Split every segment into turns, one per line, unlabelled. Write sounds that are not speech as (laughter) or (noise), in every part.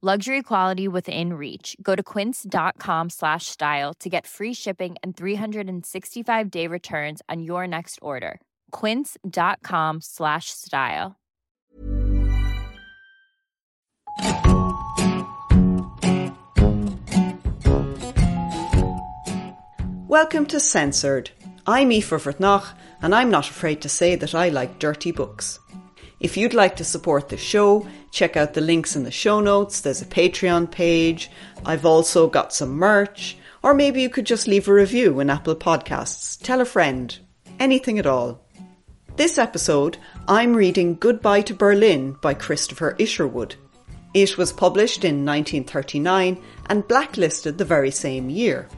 Luxury quality within reach. Go to quince.com slash style to get free shipping and 365 day returns on your next order. Quince.com slash style.
Welcome to Censored. I'm Aoife Vertnach, and I'm not afraid to say that I like dirty books. If you'd like to support the show, check out the links in the show notes. There's a Patreon page. I've also got some merch. Or maybe you could just leave a review in Apple Podcasts. Tell a friend. Anything at all. This episode, I'm reading Goodbye to Berlin by Christopher Isherwood. It was published in 1939 and blacklisted the very same year.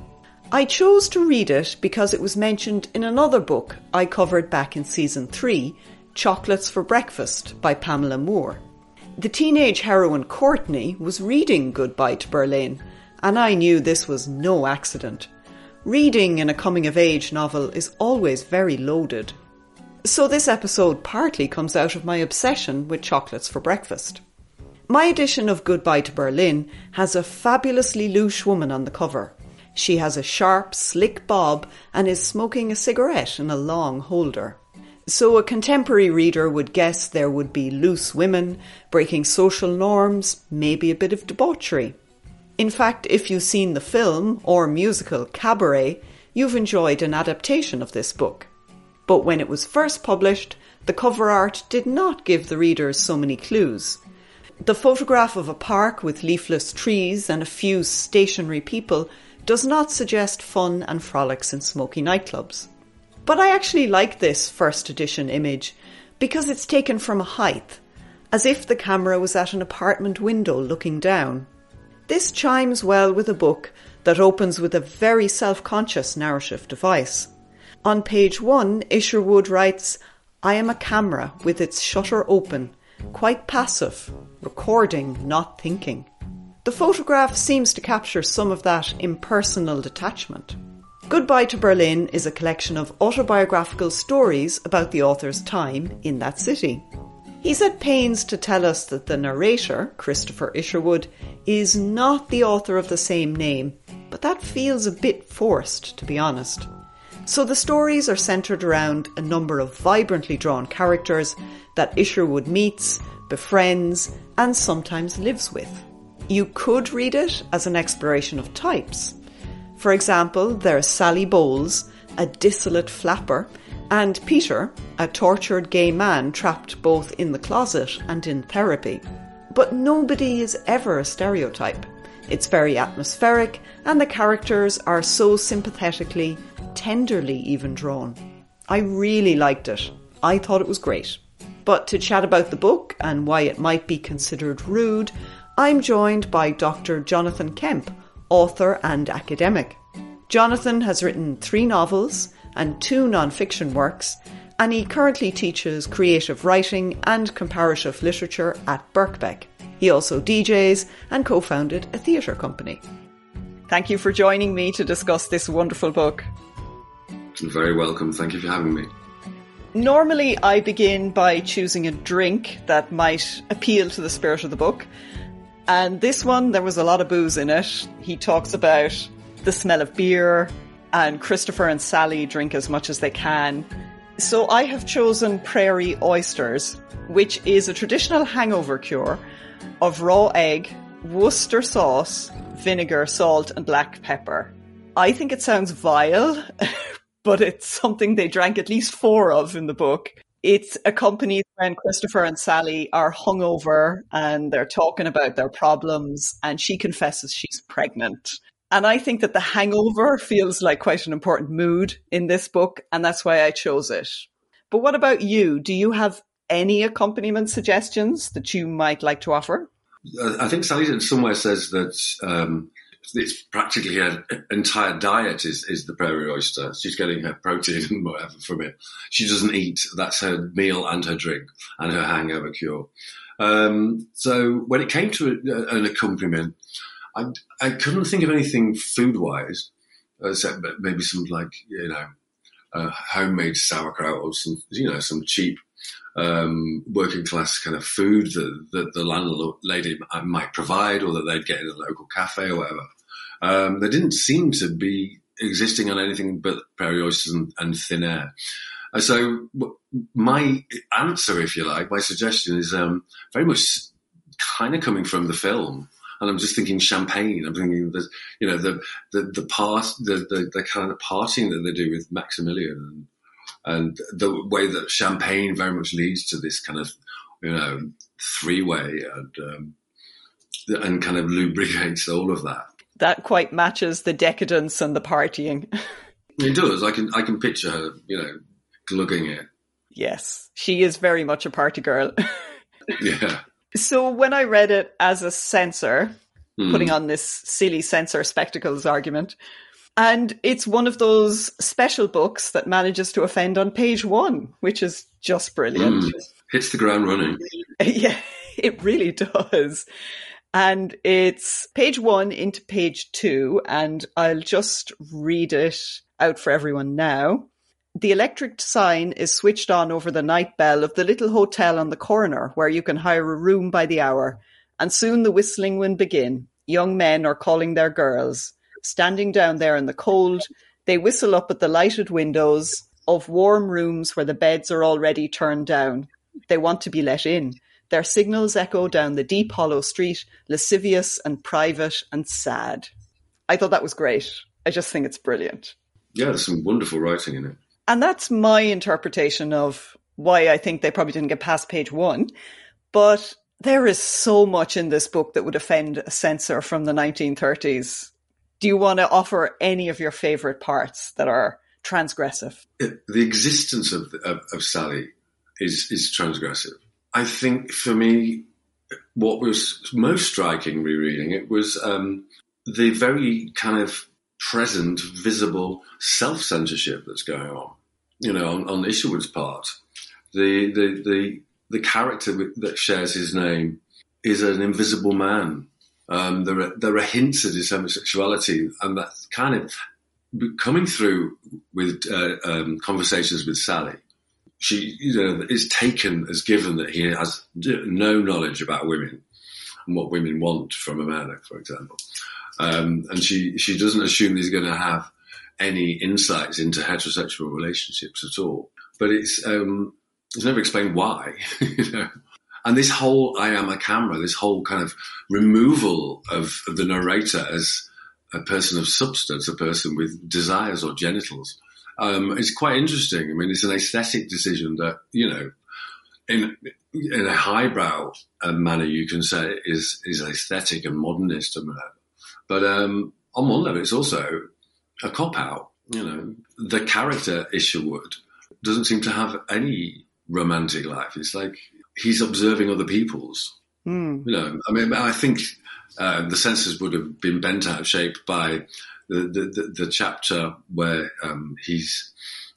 I chose to read it because it was mentioned in another book I covered back in season 3, Chocolates for Breakfast by Pamela Moore. The teenage heroine Courtney was reading Goodbye to Berlin, and I knew this was no accident. Reading in a coming of age novel is always very loaded. So this episode partly comes out of my obsession with chocolates for breakfast. My edition of Goodbye to Berlin has a fabulously louche woman on the cover. She has a sharp, slick bob and is smoking a cigarette in a long holder. So a contemporary reader would guess there would be loose women, breaking social norms, maybe a bit of debauchery. In fact, if you've seen the film or musical Cabaret, you've enjoyed an adaptation of this book. But when it was first published, the cover art did not give the readers so many clues. The photograph of a park with leafless trees and a few stationary people does not suggest fun and frolics in smoky nightclubs. But I actually like this first edition image because it's taken from a height, as if the camera was at an apartment window looking down. This chimes well with a book that opens with a very self-conscious narrative device. On page one, Isherwood writes, I am a camera with its shutter open, quite passive, recording, not thinking. The photograph seems to capture some of that impersonal detachment. Goodbye to Berlin is a collection of autobiographical stories about the author's time in that city. He's at pains to tell us that the narrator, Christopher Isherwood, is not the author of the same name, but that feels a bit forced, to be honest. So the stories are centred around a number of vibrantly drawn characters that Isherwood meets, befriends, and sometimes lives with. You could read it as an exploration of types. For example, there's Sally Bowles, a dissolute flapper, and Peter, a tortured gay man trapped both in the closet and in therapy. But nobody is ever a stereotype. It's very atmospheric, and the characters are so sympathetically, tenderly even drawn. I really liked it. I thought it was great. But to chat about the book and why it might be considered rude, I'm joined by Dr. Jonathan Kemp, author and academic. Jonathan has written three novels and two non-fiction works, and he currently teaches creative writing and comparative literature at Birkbeck. He also DJs and co-founded a theatre company. Thank you for joining me to discuss this wonderful book.
You're very welcome. Thank you for having me.
Normally, I begin by choosing a drink that might appeal to the spirit of the book. And this one, there was a lot of booze in it. He talks about the smell of beer, and Christopher and Sally drink as much as they can. So I have chosen prairie oysters, which is a traditional hangover cure of raw egg, Worcester sauce, vinegar, salt, and black pepper. I think it sounds vile, (laughs) but it's something they drank at least four of in the book. It's accompanied when Christopher and Sally are hungover and they're talking about their problems, and she confesses she's pregnant. And I think that the hangover feels like quite an important mood in this book, and that's why I chose it. But what about you? Do you have any accompaniment suggestions that you might like to offer?
I think Sally somewhere says that um, it's practically her entire diet is, is the prairie oyster. She's getting her protein and whatever from it. She doesn't eat. That's her meal and her drink and her hangover cure. Um, so when it came to a, an accompaniment, I, I couldn't think of anything food wise, except maybe some like you know homemade sauerkraut or some you know some cheap um, working class kind of food that, that the landlady might provide or that they'd get in a local cafe or whatever. Um, they didn't seem to be existing on anything but prairie and, and thin air. Uh, so my answer, if you like, my suggestion is um, very much kind of coming from the film and I'm just thinking champagne. I'm thinking the, you know, the the the part, the, the, the kind of partying that they do with Maximilian, and, and the way that champagne very much leads to this kind of, you know, three way and um, and kind of lubricates all of that.
That quite matches the decadence and the partying. (laughs)
it does. I can I can picture her, you know, glugging it.
Yes, she is very much a party girl. (laughs)
yeah.
So when I read it as a censor, mm. putting on this silly censor spectacles argument, and it's one of those special books that manages to offend on page one, which is just brilliant. Mm.
Hits the ground running. (laughs)
yeah, it really does. And it's page one into page two, and I'll just read it out for everyone now. The electric sign is switched on over the night bell of the little hotel on the corner where you can hire a room by the hour, and soon the whistling will begin. Young men are calling their girls. Standing down there in the cold, they whistle up at the lighted windows of warm rooms where the beds are already turned down. They want to be let in. Their signals echo down the deep hollow street, lascivious and private and sad. I thought that was great. I just think it's brilliant.
Yeah, there's some wonderful writing in it.
And that's my interpretation of why I think they probably didn't get past page one. But there is so much in this book that would offend a censor from the 1930s. Do you want to offer any of your favorite parts that are transgressive?
The existence of, of, of Sally is, is transgressive. I think for me, what was most striking rereading it was um, the very kind of present, visible self censorship that's going on you know, on, on Isherwood's part, the, the, the, the character that shares his name is an invisible man. Um, there are there are hints at his homosexuality, and that's kind of coming through with uh, um, conversations with Sally. She, you know, is taken as given that he has no knowledge about women and what women want from a man, for example. Um, and she she doesn't assume he's going to have any insights into heterosexual relationships at all. But it's um, it's never explained why. (laughs) you know? And this whole I am a camera, this whole kind of removal of, of the narrator as a person of substance, a person with desires or genitals, um, it's quite interesting. I mean, it's an aesthetic decision that you know, in in a highbrow uh, manner, you can say is is aesthetic and modernist and whatever. But um, on one level, it's also a cop out. You know, the character Isherwood doesn't seem to have any romantic life. It's like he's observing other people's. Mm. You know, I mean, I think uh, the senses would have been bent out of shape by the the, chapter where um, he's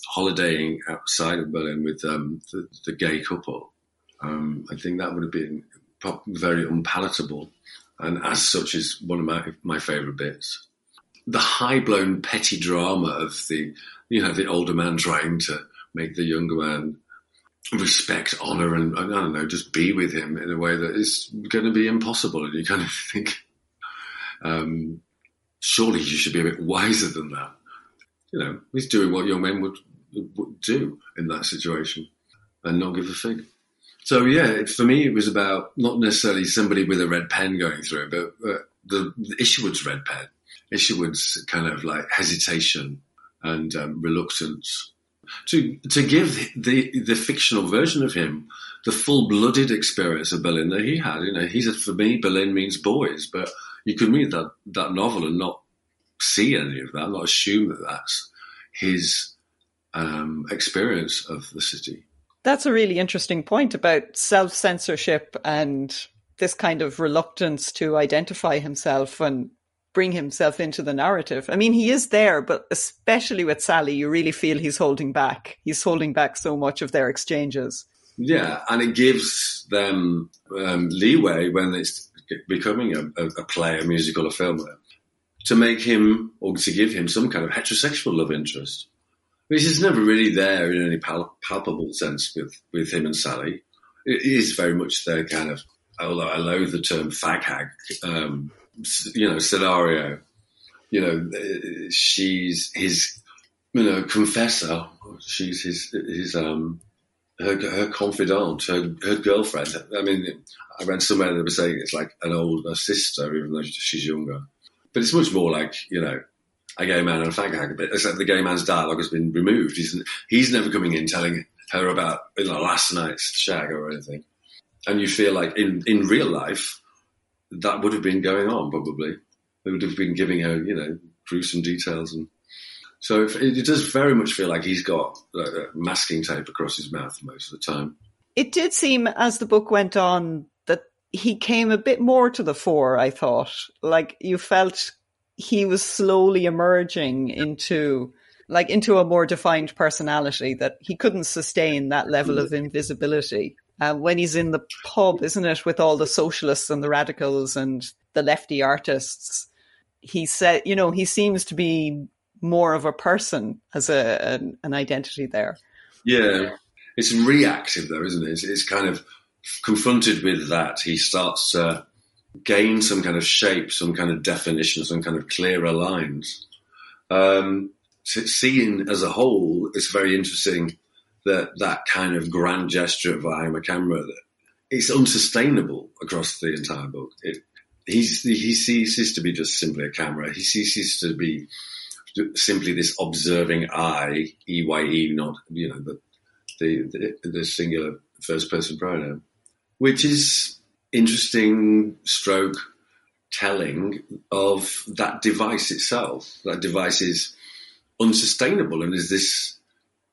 holidaying outside of Berlin with um, the, the, gay couple. Um, I think that would have been very unpalatable, and as such, is one of my my favourite bits the high blown petty drama of the you know the older man trying to make the younger man respect, honor, and I don't know, just be with him in a way that is going to be impossible. And you kind of think, um, surely you should be a bit wiser than that. You know, he's doing what young men would, would do in that situation and not give a fig. So yeah, for me, it was about not necessarily somebody with a red pen going through it, but uh, the, the Isherwood's red pen Isherwood's kind of like hesitation and um, reluctance to to give the the fictional version of him the full blooded experience of Berlin that he had. You know, he said for me Berlin means boys, but you could read that that novel and not see any of that, not assume that that's his um, experience of the city.
That's a really interesting point about self censorship and this kind of reluctance to identify himself and bring himself into the narrative. I mean, he is there, but especially with Sally, you really feel he's holding back. He's holding back so much of their exchanges.
Yeah, and it gives them um, leeway when it's becoming a, a, play, a musical, a film, to make him or to give him some kind of heterosexual love interest, which is never really there in any pal- palpable sense with, with him and Sally. It is very much their kind of, although I loathe the term fag hag, um, you know, scenario. You know, she's his, you know, confessor. She's his his um her her confidant, her her girlfriend. I mean, I read somewhere they were saying it's like an older sister, even though she's younger. But it's much more like you know a gay man and a fag hag a bit. Except the gay man's dialogue has been removed. He's he's never coming in telling her about you know, last night's shag or anything. And you feel like in in real life that would have been going on probably. They would have been giving her, you know, gruesome details. And so it does very much feel like he's got uh, masking tape across his mouth most of the time.
It did seem as the book went on he came a bit more to the fore, I thought. Like you felt he was slowly emerging into like into a more defined personality that he couldn't sustain that level of invisibility uh, when he's in the pub, isn't it, with all the socialists and the radicals and the lefty artists. He said, you know, he seems to be more of a person as a an, an identity there.
Yeah, it's reactive though, isn't it? It's, it's, kind of confronted with that. He starts to gain some kind of shape, some kind of definition, some kind of clearer lines. Um, seen as a whole, it's very interesting that that kind of grand gesture am a camera, it's unsustainable across the entire book. It, he's, he ceases to be just simply a camera. He ceases to be simply this observing eye, EYE, not, you know, the, the, the, the singular first person pronoun, which is interesting stroke telling of that device itself. That device is unsustainable and is this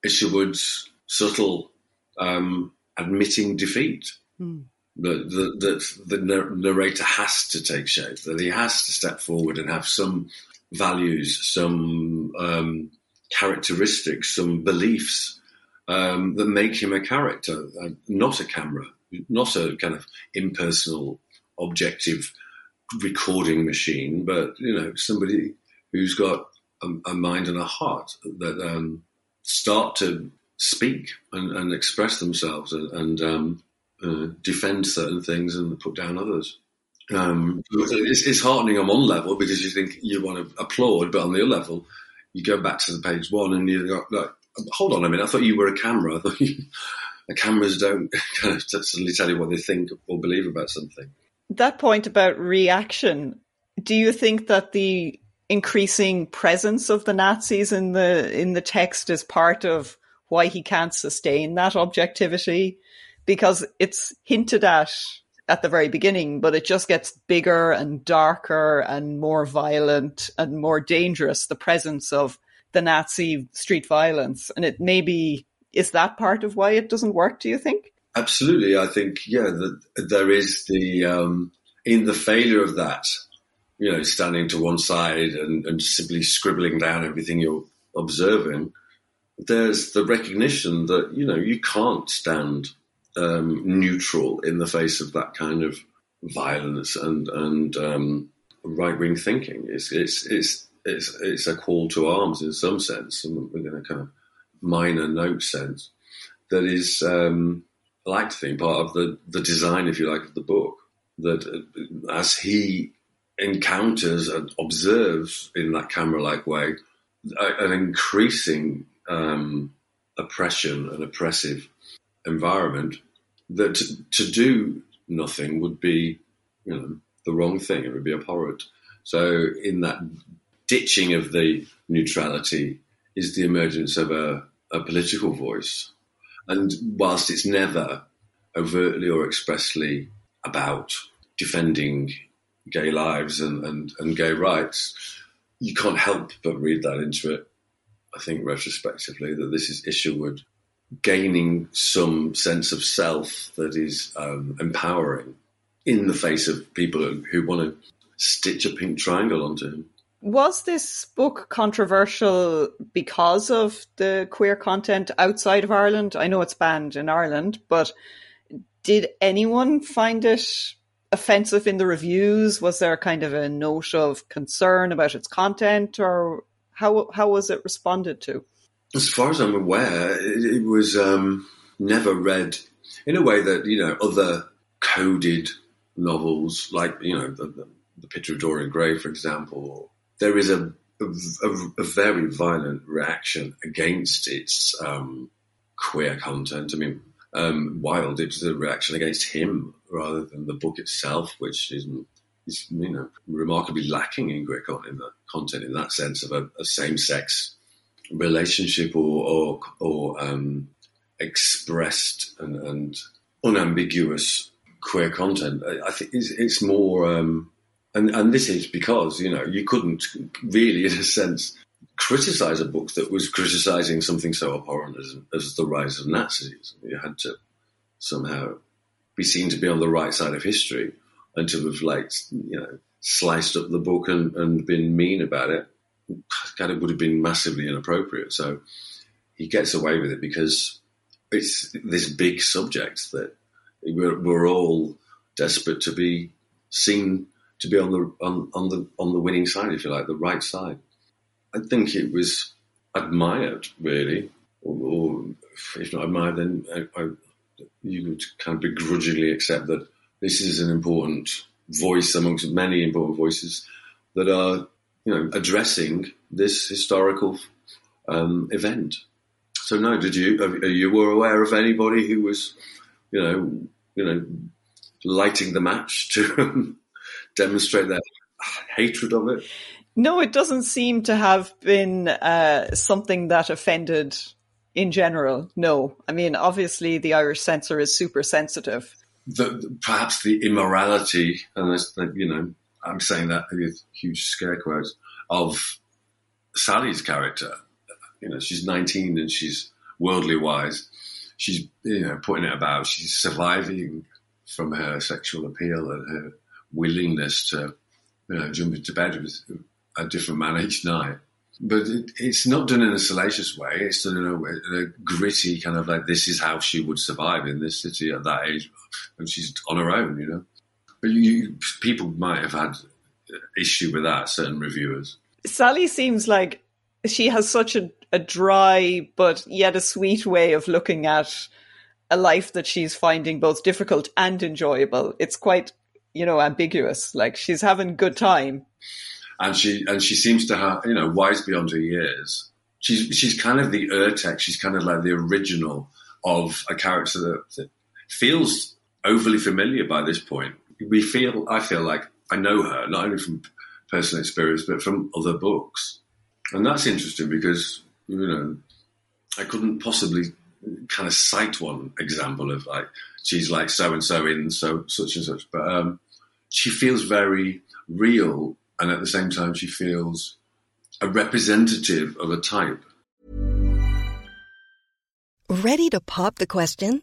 Isherwood's subtle um, admitting defeat. Mm. That the, the, the, narrator has to take shape, that he has to step forward and have some values, some um, characteristics, some beliefs um, that make him a character, uh, not a camera, not a kind of impersonal, objective recording machine, but you know somebody who's got a, a mind and a heart that um, start to speak and, and express themselves and, and um, uh, defend certain things and put down others. Um, it's, it's, heartening on one level because you think you want to applaud, but on the other level, you go back to the page one and you go, like, hold on a minute, I thought you were a camera. I thought you, cameras don't (laughs) kind of suddenly tell you what they think or believe about something.
That point about reaction, do you think that the increasing presence of the Nazis in the in the text is part of why he can't sustain that objectivity because it's hinted at at the very beginning, but it just gets bigger and darker and more violent and more dangerous. The presence of the Nazi street violence, and it maybe is that part of why it doesn't work. Do you think?
Absolutely, I think yeah, that there is the um, in the failure of that, you know, standing to one side and, and simply scribbling down everything you're observing there's the recognition that you know you can't stand um, neutral in the face of that kind of violence and and um, right wing thinking. It's it's it's it's it's a call to arms in some sense, and we're going to kind of minor note sense, that is um, I like to think part of the the design, if you like, of the book. That uh, as he encounters and observes in that camera-like way an increasing um, oppression and oppressive environment, that to, to, do nothing would be, you know, the wrong thing. It would be abhorrent. So in that ditching of the neutrality is the emergence of a, a political voice. And whilst it's never overtly or expressly about defending gay lives and, and, and gay rights, you can't help but read that into it. I think retrospectively that this is Isherwood gaining some sense of self that is um, empowering in the face of people who, who want to stitch a pink triangle onto him.
Was this book controversial because of the queer content outside of Ireland? I know it's banned in Ireland, but did anyone find it offensive in the reviews? Was there kind of a note of concern about its content, or how how was it responded to?
As far as I'm aware, it, it was um, never read in a way that you know other coded novels, like you know the, the, the Picture of Dorian Gray, for example. There is a a, a very violent reaction against its um, queer content. I mean, um, Wilde, it was a reaction against him rather than the book itself, which is, is you know remarkably lacking in queer content, in that sense of a, a same-sex relationship or or, or um, expressed and, and, unambiguous queer content. I think it's, it's more, um, and and this is because you know you couldn't really, in a sense, criticize a book that was criticizing something so abhorrent as, as the rise of Nazism. You had to somehow be seen to be on the right side of history and to have like you know sliced up the book and, and been mean about it kind of would have been massively inappropriate. So he gets away with it because it's this big subject that we're, we're all desperate to be seen to be on the on, on the on the winning side, if you like, the right side. I think it was admired, really, or, or if not admired, then I, I, you would kind of begrudgingly accept that this is an important voice amongst many important voices that are you know, addressing this historical um, event. So, no, did you you were aware of anybody who was, you know, you know, lighting the match to (laughs) demonstrate their hatred of it?
No, it doesn't seem to have been uh, something that offended in general. No, I mean, obviously, the Irish censor is super sensitive.
The, perhaps the immorality, and you know, I'm saying that with huge scare quotes of Sally's character. You know, she's 19 and she's worldly wise. She's you know putting it about. She's surviving from her sexual appeal and her willingness to you know jump into bed with a different man each night. But it, it's not done in a salacious way. It's done in a, in a, gritty kind of like this is how she would survive in this city at that age, and she's on her own. You know. But you, people might have had issue with that, certain reviewers.
Sally seems like she has such a, a dry but yet a sweet way of looking at a life that she's finding both difficult and enjoyable. It's quite, you know, ambiguous. Like she's having good time.
And she and she seems to have, you know, wise beyond her years. She's she's kind of the Urtext. She's kind of like the original of a character that, that feels overly familiar by this point we feel, I feel like I know her, not only from personal experience, but from other books. And that's interesting because, you know, I couldn't possibly kind of cite one example of like, she's like so and so in so such and such, but um, she feels very real. And at the same time, she feels a representative of a type.
Ready to pop the question?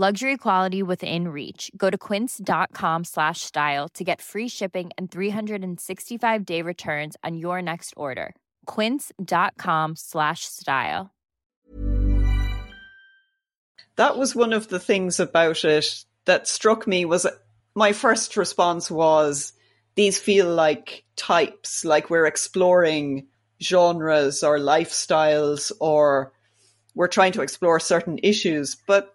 Luxury quality within reach. Go to quince.com slash style to get free shipping and 365 day returns on your next order. Quince.com slash style.
That was one of the things about it that struck me was my first response was these feel like types, like we're exploring genres or lifestyles or we're trying to explore certain issues. But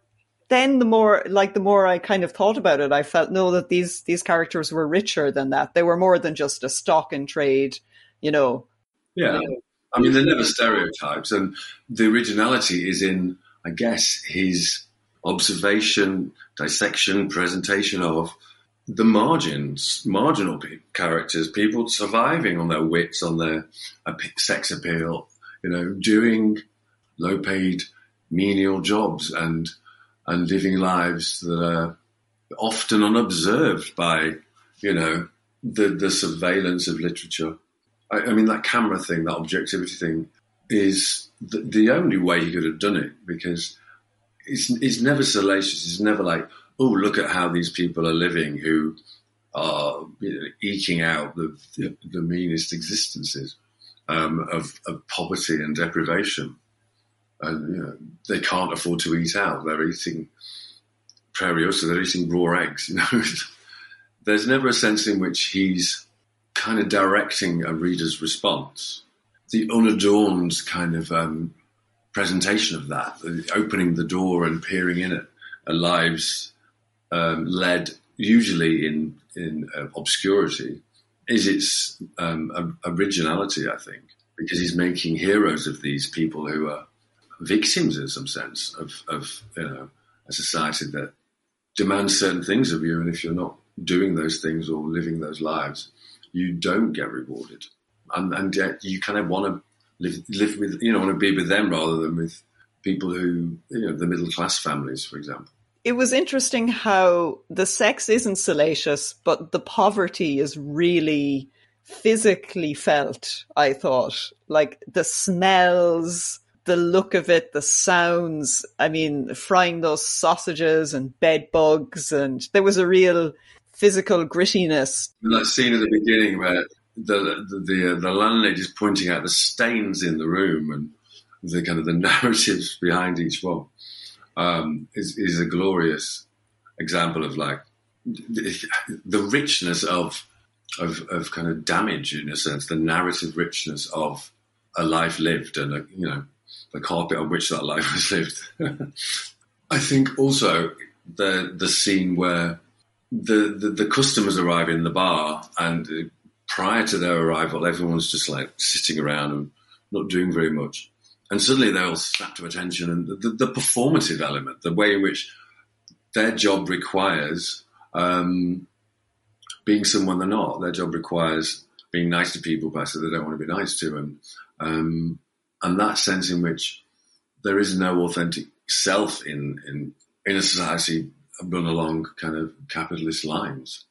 then the more like the more I kind of thought about it, I felt no that these these characters were richer than that. They were more than just a stock and trade, you know.
Yeah. I mean they're never stereotypes and the originality is in I guess his observation, dissection, presentation of the margins, marginal pe- characters, people surviving on their wits, on their sex appeal, you know, doing low paid menial jobs and and living lives that are often unobserved by, you know, the, the surveillance of literature. I, I mean, that camera thing, that objectivity thing, is the, the, only way he could have done it because it's, it's never salacious. It's never like, oh, look at how these people are living who are you know, eking out the, the, the meanest existences um, of, of, poverty and deprivation. And you know, they can't afford to eat out. They're eating prairie oyster. They're eating raw eggs. You know, (laughs) there's never a sense in which he's kind of directing a reader's response. The unadorned kind of um, presentation of that, opening the door and peering in at, at lives um, led usually in in uh, obscurity is its um, originality. I think because he's making heroes of these people who are victims in some sense of, of you know a society that demands certain things of you, and if you're not doing those things or living those lives, you don't get rewarded, and and yet you kind of want to live live with you know want to be with them rather than with people who you know the middle class families, for example.
It was interesting how the sex isn't salacious, but the poverty is really physically felt, I thought. Like the smells, the look of it, the sounds. I mean, frying those sausages and bed bugs, and there was a real physical grittiness.
That scene at the beginning where the the the, uh, the landlady is pointing out the stains in the room and the kind of the (laughs) narratives behind each one um, is, is a glorious example of like the, the richness of, of, of kind of damage in a sense, the narrative richness of a life lived and a, you know the carpet on which that life was lived. (laughs) I think also the the scene where the, the, the customers arrive in the bar and prior to their arrival, everyone's just like sitting around and not doing very much and suddenly they all snap to attention. And the, the, performative element, the way in which their job requires um, being someone they're not. Their job requires being nice to people, but so they don't want to be nice to, and um, and that sense in which there is no authentic self in in in a society run along kind of capitalist lines.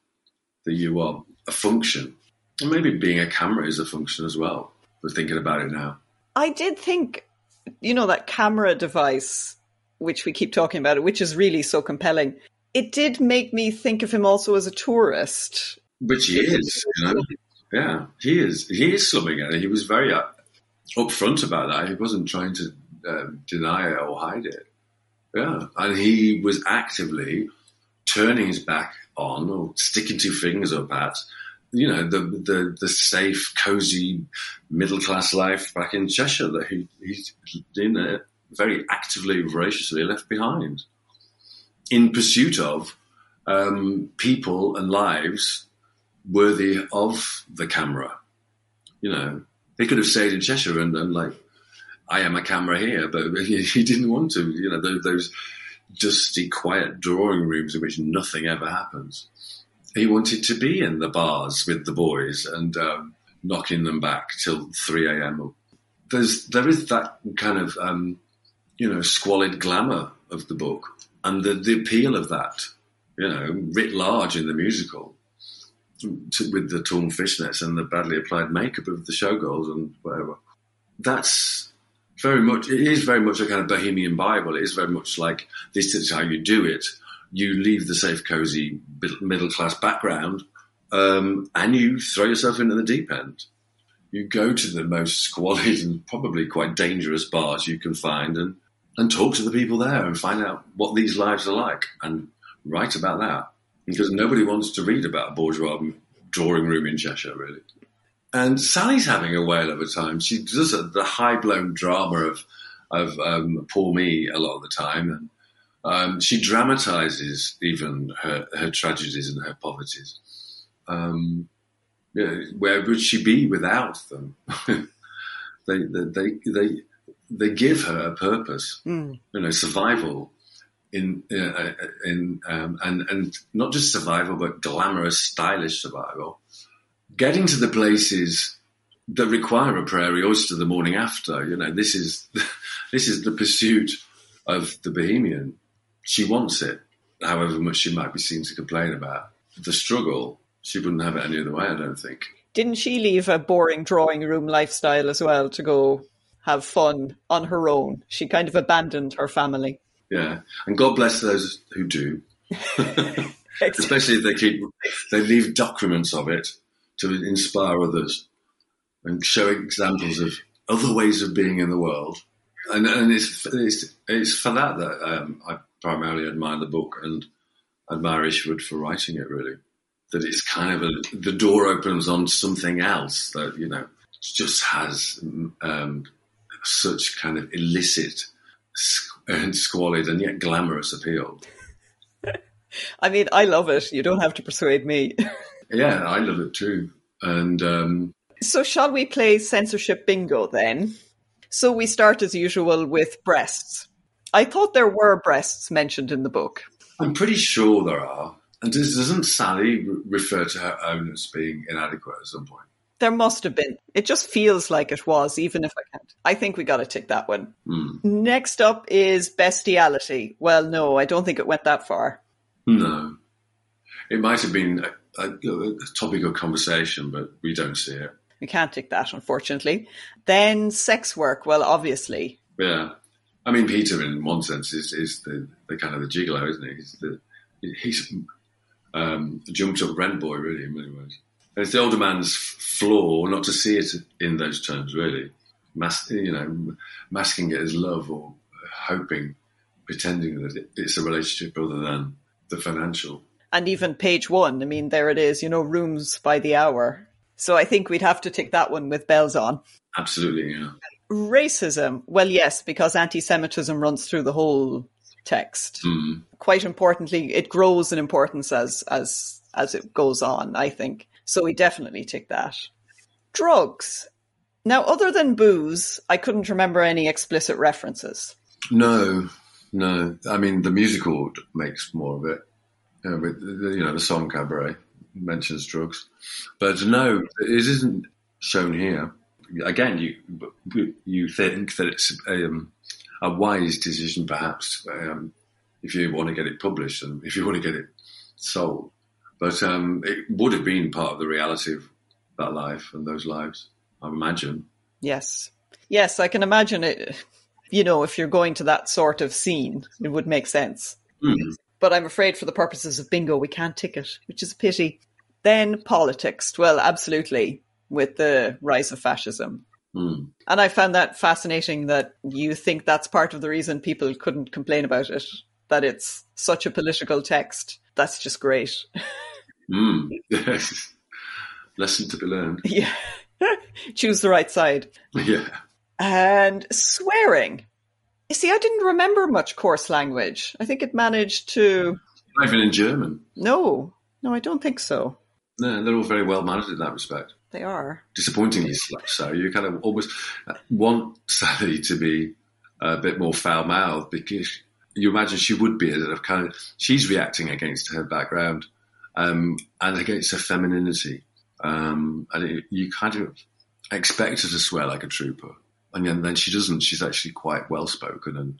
That you are a function, and maybe being a camera is a function as well. We're thinking about it now.
I did think, you know, that camera device, which we keep talking about, which is really so compelling. It did make me think of him also as a tourist.
Which he is, you know. Yeah, he is. He is slumming it. He was very up, upfront about that. He wasn't trying to um, deny it or hide it. Yeah, and he was actively turning his back on or sticking two fingers up at you know the the, the safe, cozy middle class life back in Cheshire that he he's in a very actively, voraciously left behind in pursuit of um, people and lives worthy of the camera. You know, he could have stayed in Cheshire and, and like, I am a camera here, but (laughs) he, didn't want to. You know, those, those dusty, quiet drawing rooms in which nothing ever happens. He wanted to be in the bars with the boys and um, knocking them back till 3 a.m. There's, there is that kind of, um, you know, squalid glamour of the book and the, the appeal of that, you know, writ large in the musical to, with the torn fishnets and the badly applied makeup of the showgirls and whatever. That's very much, it is very much a kind of bohemian Bible. It is very much like this is how you do it. You leave the safe, cozy, middle class background um, and you throw yourself into the deep end. You go to the most squalid and probably quite dangerous bars you can find and, and talk to the people there and find out what these lives are like and write about that. Because nobody wants to read about a bourgeois drawing room in Cheshire, really. And Sally's having a whale of a time. She does a, the high blown drama of of um, poor me a lot of the time, and um, she dramatizes even her, her tragedies and her poverties. Um, yeah, where would she be without them? (laughs) they, they, they, they give her a purpose, mm. you know, survival in, uh, in, um, and, and not just survival, but glamorous, stylish survival. Getting to the places that require a prairie oyster the morning after, you know, this is, (laughs) this is the pursuit of the bohemian. She wants it, however much she might be seen to complain about. The struggle she wouldn't have it any other way, I don't think.
Didn't she leave a boring drawing room lifestyle as well to go have fun on her own? She kind of abandoned her family.
Yeah, and God bless those who do. (laughs) Especially if they keep they leave documents of it to inspire others and show examples of other ways of being in the world. And, and it's, it's, it's for that that um, I primarily admire the book and admire Isherwood for writing it. Really, that it's kind of a, the door opens on something else that, you know, just has um, such kind of illicit and squalid and yet glamorous appeal. (laughs)
I mean, I love it. You don't have to persuade me. (laughs)
yeah, I love it too. And um,
so, shall we play censorship bingo then? So, we start as usual with breasts. I thought there were breasts mentioned in the book.
I'm pretty sure there are. And does, doesn't Sally refer to her own as being inadequate at some point?
There must have been. It just feels like it was, even if I can't. I think we got to tick that one.
Mm.
Next up is bestiality. Well, no, I don't think it went that far.
No. It might have been a, a, a topic of conversation, but we don't see it.
We can't tick that, unfortunately. Then sex work. Well, obviously.
Yeah. I mean, Peter, in one sense, is, is the, the kind of the gigolo, isn't he? He's the he's um, jumped up rent boy, really, in many ways. It's the older man's flaw not to see it in those terms, really. Mas- you know, masking it as love or hoping, pretending that it's a relationship rather than the financial.
And even page one, I mean, there it is, you know, rooms by the hour. So I think we'd have to take that one with bells on.
Absolutely, yeah.
Racism. Well, yes, because anti Semitism runs through the whole text.
Mm.
Quite importantly, it grows in importance as as as it goes on. I think so. We definitely tick that. Drugs. Now, other than booze, I couldn't remember any explicit references.
No, no. I mean, the musical makes more of it. You know, with, you know the song Cabaret mentions drugs, but no, it isn't shown here. Again, you you think that it's um, a wise decision, perhaps, um, if you want to get it published and if you want to get it sold. But um, it would have been part of the reality of that life and those lives, I imagine.
Yes. Yes, I can imagine it. You know, if you're going to that sort of scene, it would make sense.
Mm.
But I'm afraid for the purposes of bingo, we can't tick it, which is a pity. Then politics. Well, absolutely, with the rise of fascism.
Mm.
And I found that fascinating that you think that's part of the reason people couldn't complain about it, that it's such a political text. That's just great.
Mm. (laughs) (laughs) Lesson to be learned.
Yeah. (laughs) Choose the right side.
Yeah.
And swearing. You see, I didn't remember much coarse language. I think it managed to.
Not even in German.
No, no, I don't think so.
No, they're all very well managed in that respect.
They are.
Disappointingly so. You kind of almost want Sally to be a bit more foul mouthed because you imagine she would be a kind of she's reacting against her background um, and against her femininity, um, and it, you kind of expect her to swear like a trooper, and then, then she doesn't. She's actually quite well spoken and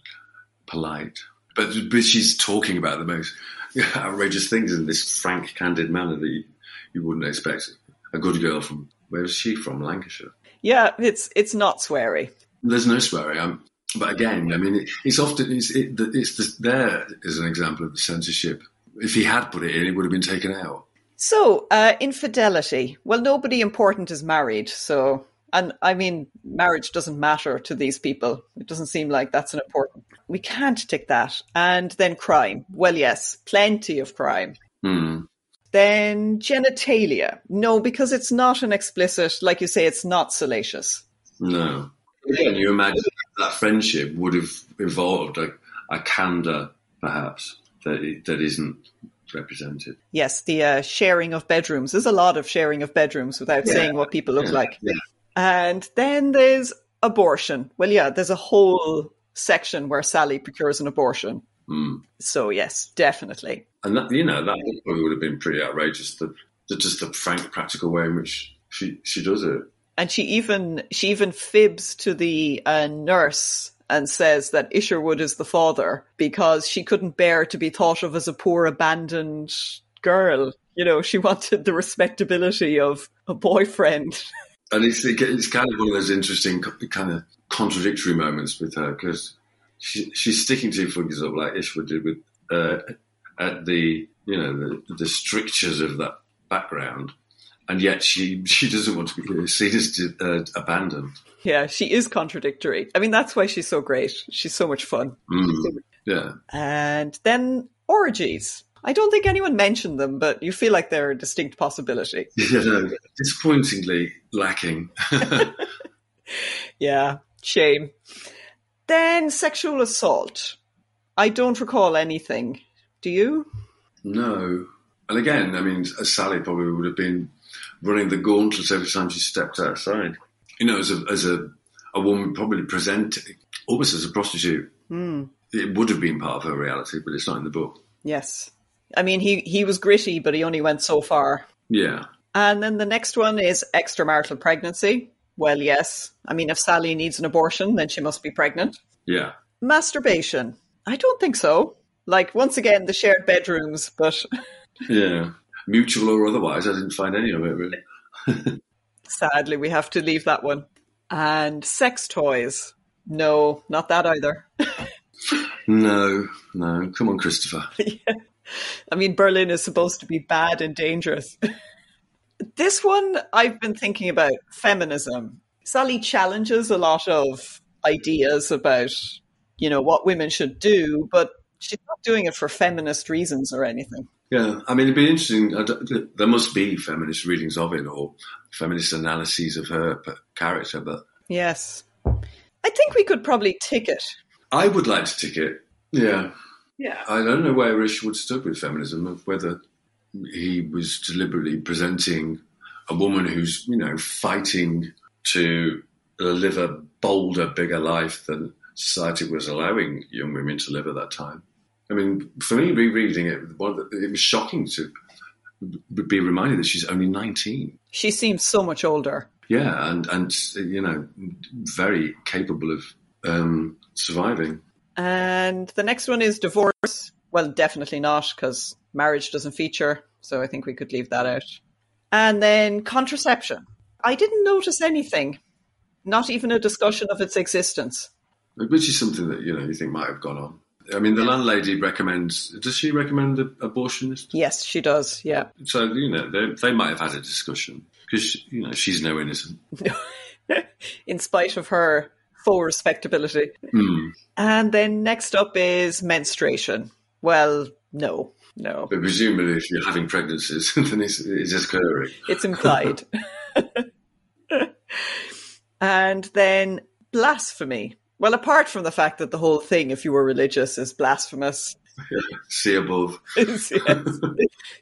polite, but but she's talking about the most (laughs) outrageous things in this frank, candid manner that you, you wouldn't expect a good girl from where is she from? Lancashire.
Yeah, it's it's not sweary.
There's no swearing. I'm, but again, I mean, it, it's often it's it, it's the, there is an example of the censorship. If he had put it in, it would have been taken out.
So, uh, infidelity. Well, nobody important is married, so and I mean, marriage doesn't matter to these people. It doesn't seem like that's an important. We can't tick that. And then crime. Well, yes, plenty of crime.
Hmm.
Then genitalia. No, because it's not an explicit, like you say, it's not salacious.
No. Again, you imagine that friendship would have evolved a, a candor, perhaps, that, that isn't represented.
Yes, the uh, sharing of bedrooms. There's a lot of sharing of bedrooms without
Yeah.
saying what people look
Yeah,
like.
yeah.
And then there's abortion. Well, yeah, there's a whole section where Sally procures an abortion.
Hmm.
So, yes, definitely.
And that, you know, that probably would have been pretty outrageous. The, the just the frank, practical way in which she she does it.
And she even she even fibs to the uh, nurse and says that Isherwood is the father because she couldn't bear to be thought of as a poor abandoned girl. You know, she (laughs) wanted the respectability of a boyfriend.
And it's it's kind of one of those interesting, kind of contradictory moments with her because she, she's sticking two fingers up like Isherwood did with uh, at the you know the, the strictures of that background, and yet she she doesn't want to be seen as uh, abandoned.
Yeah, she is contradictory. I mean, that's why she's so great. She's so much fun.
Mm. Yeah,
And then orgies. I don't think anyone mentioned them, but you feel like they're a distinct possibility. (laughs)
you know, disappointingly lacking. (laughs)
Yeah, shame. Then sexual assault. I don't recall anything. Do you?
No. And again, I mean, Sally probably would have been running the gauntlet every time she stepped outside. You know, as a as a, a woman probably presenting almost as a prostitute. Hmm. It would have been part of her reality, but it's not in the book.
Yes. I mean, he, he was gritty, but he only went so far.
Yeah.
And then the next one is extramarital pregnancy. Well, yes. I mean, if Sally needs an abortion, then she must be pregnant.
Yeah.
Masturbation. I don't think so. Like, once again, the shared bedrooms, but
Yeah. Mutual or otherwise, I didn't find any of it really.
sadly, we have to leave that one. And sex toys. No, not that either. (laughs)
No, no. Come on, Christopher. (laughs)
I mean, Berlin is supposed to be bad and dangerous. (laughs) this one, I've been thinking about feminism. Sally challenges a lot of ideas about, you know, what women should do, but she's not doing it for feminist reasons or anything.
Yeah, I mean, it'd be interesting. There must be feminist readings of it or feminist analyses of her character, but
Yes. I think we could probably tick it.
I would like to tick it. Yeah.
Yeah.
I don't know where Isherwood stood with feminism, of whether he was deliberately presenting a woman who's, you know, fighting to live a bolder, bigger life than society was allowing young women to live at that time. I mean, for me, rereading it, it was shocking to be reminded that she's only 19.
She seems so much older.
Yeah, and, and you know, very capable of um, surviving.
And the next one is divorce. Well, definitely not, because marriage doesn't feature. So I think we could leave that out. And then contraception. I didn't notice anything, not even a discussion of its existence.
Which is something that you know you think might have gone on. I mean, the landlady recommends. Does she recommend an abortionist?
Yes, she does. Yeah.
So you know they, they might have had a discussion because you know she's no innocent. (laughs)
In spite of her full respectability.
Hmm.
And then next up is menstruation. Well, no, no.
But presumably, if you're having pregnancies, (laughs) then it's, it's occurring.
It's implied. (laughs) and then blasphemy. Well, apart from the fact that the whole thing, if you were religious, is blasphemous. (laughs)
See above. (laughs)
Yes.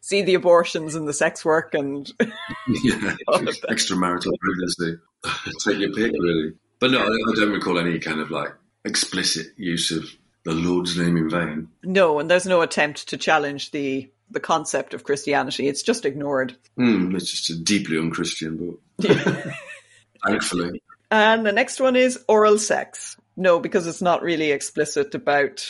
See the abortions and the sex work and (laughs)
yeah, extramarital pregnancy. Take your pick, really. But no, I, I don't recall any kind of like explicit use of the Lord's name in vain.
No, and there's no attempt to challenge the the concept of Christianity. It's just ignored.
Mm, it's just a deeply unchristian book. Thankfully.
And the next one is oral sex. No, because it's not really explicit about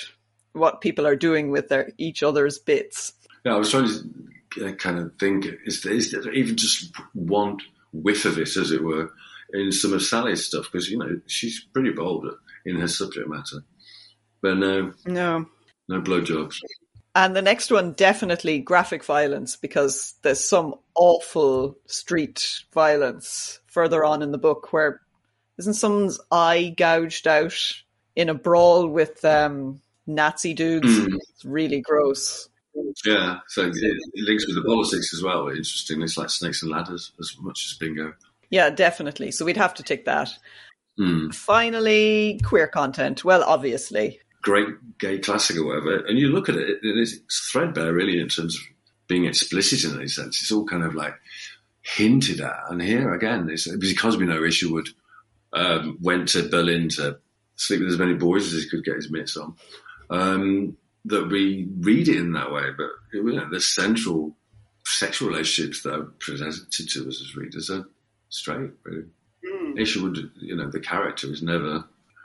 what people are doing with their each other's bits.
Yeah, I was trying to uh, kind of think: is there, is there even just one whiff of it, as it were, in some of Sally's stuff? Because you know she's pretty bold in her subject matter, but no,
no,
no blowjobs.
And the next one, definitely graphic violence, because there's some awful street violence further on in the book where isn't someone's eye gouged out in a brawl with um, Nazi dudes? Mm. It's really gross.
Yeah, so it, it links with the politics as well. Interesting. It's like snakes and ladders as much as bingo.
Yeah, definitely. So we'd have to tick that.
Mm.
Finally, queer content. Well, obviously
great gay classic or whatever, and you look at it, it's threadbare really in terms of being explicit in any sense. It's all kind of like hinted at, and here again, it's because we know Isherwood um, went to Berlin to sleep with as many boys as he could get his mitts on. Um, that we read it in that way, but you know, the central sexual relationships that are presented to us as readers are straight. Really. Mm. Isherwood, you know, the character is never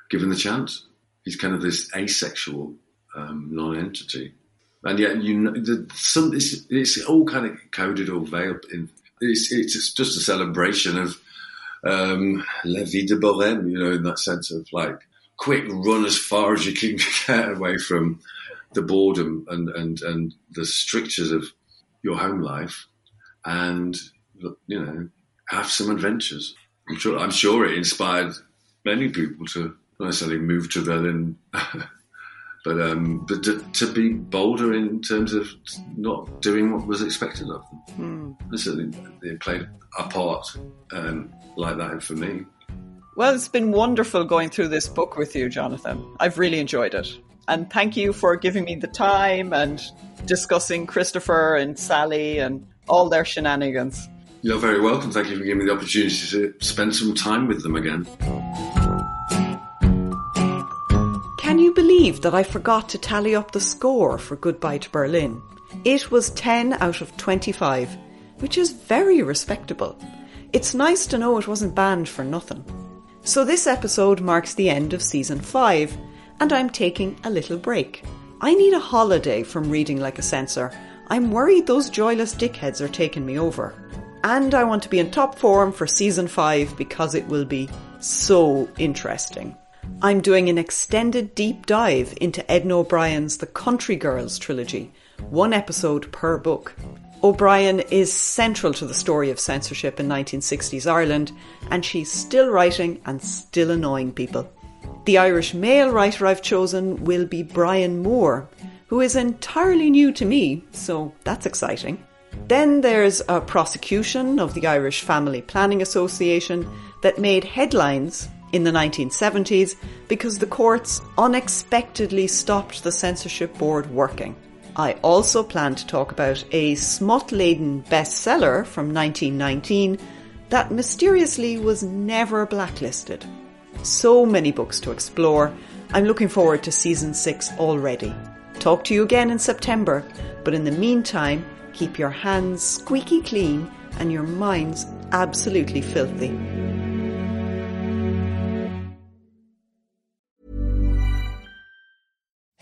given the chance he's kind of this asexual um, non-entity, and yet you know the, some it's, it's, all kind of coded or veiled in. It's, it's just a celebration of um, la vie de bohème, you know, in that sense of like quick run as far as you can (laughs) get away from the boredom and and and the strictures of your home life, and you know have some adventures. I'm sure I'm sure it inspired many people to not necessarily move to Berlin, (laughs) but um, but to, to, be bolder in terms of not doing what was expected of them. Mm. Certainly, they played a part um, like that for me.
Well, it's been wonderful going through this book with you, Jonathan. I've really enjoyed it. And thank you for giving me the time and discussing Christopher and Sally and all their shenanigans.
You're very welcome. Thank you for giving me the opportunity to spend some time with them again.
That I forgot to tally up the score for Goodbye to Berlin? It was 10 out of 25, which is very respectable. It's nice to know it wasn't banned for nothing. So this episode marks the end of season 5, and I'm taking a little break. I need a holiday from reading like a censor. I'm worried those joyless dickheads are taking me over. And I want to be in top form for season 5 because it will be so interesting. I'm doing an extended deep dive into Edna O'Brien's The Country Girls trilogy, one episode per book. O'Brien is central to the story of censorship in 1960s Ireland, and she's still writing and still annoying people. The Irish male writer I've chosen will be Brian Moore, who is entirely new to me, so that's exciting. Then there's a prosecution of the Irish Family Planning Association that made headlines in the 1970s because the courts unexpectedly stopped the censorship board working. I also plan to talk about a smut laden bestseller from 1919 that mysteriously was never blacklisted. So many books to explore. I'm looking forward to season 6 already. Talk to you again in September, but in the meantime, keep your hands squeaky clean and your minds absolutely filthy.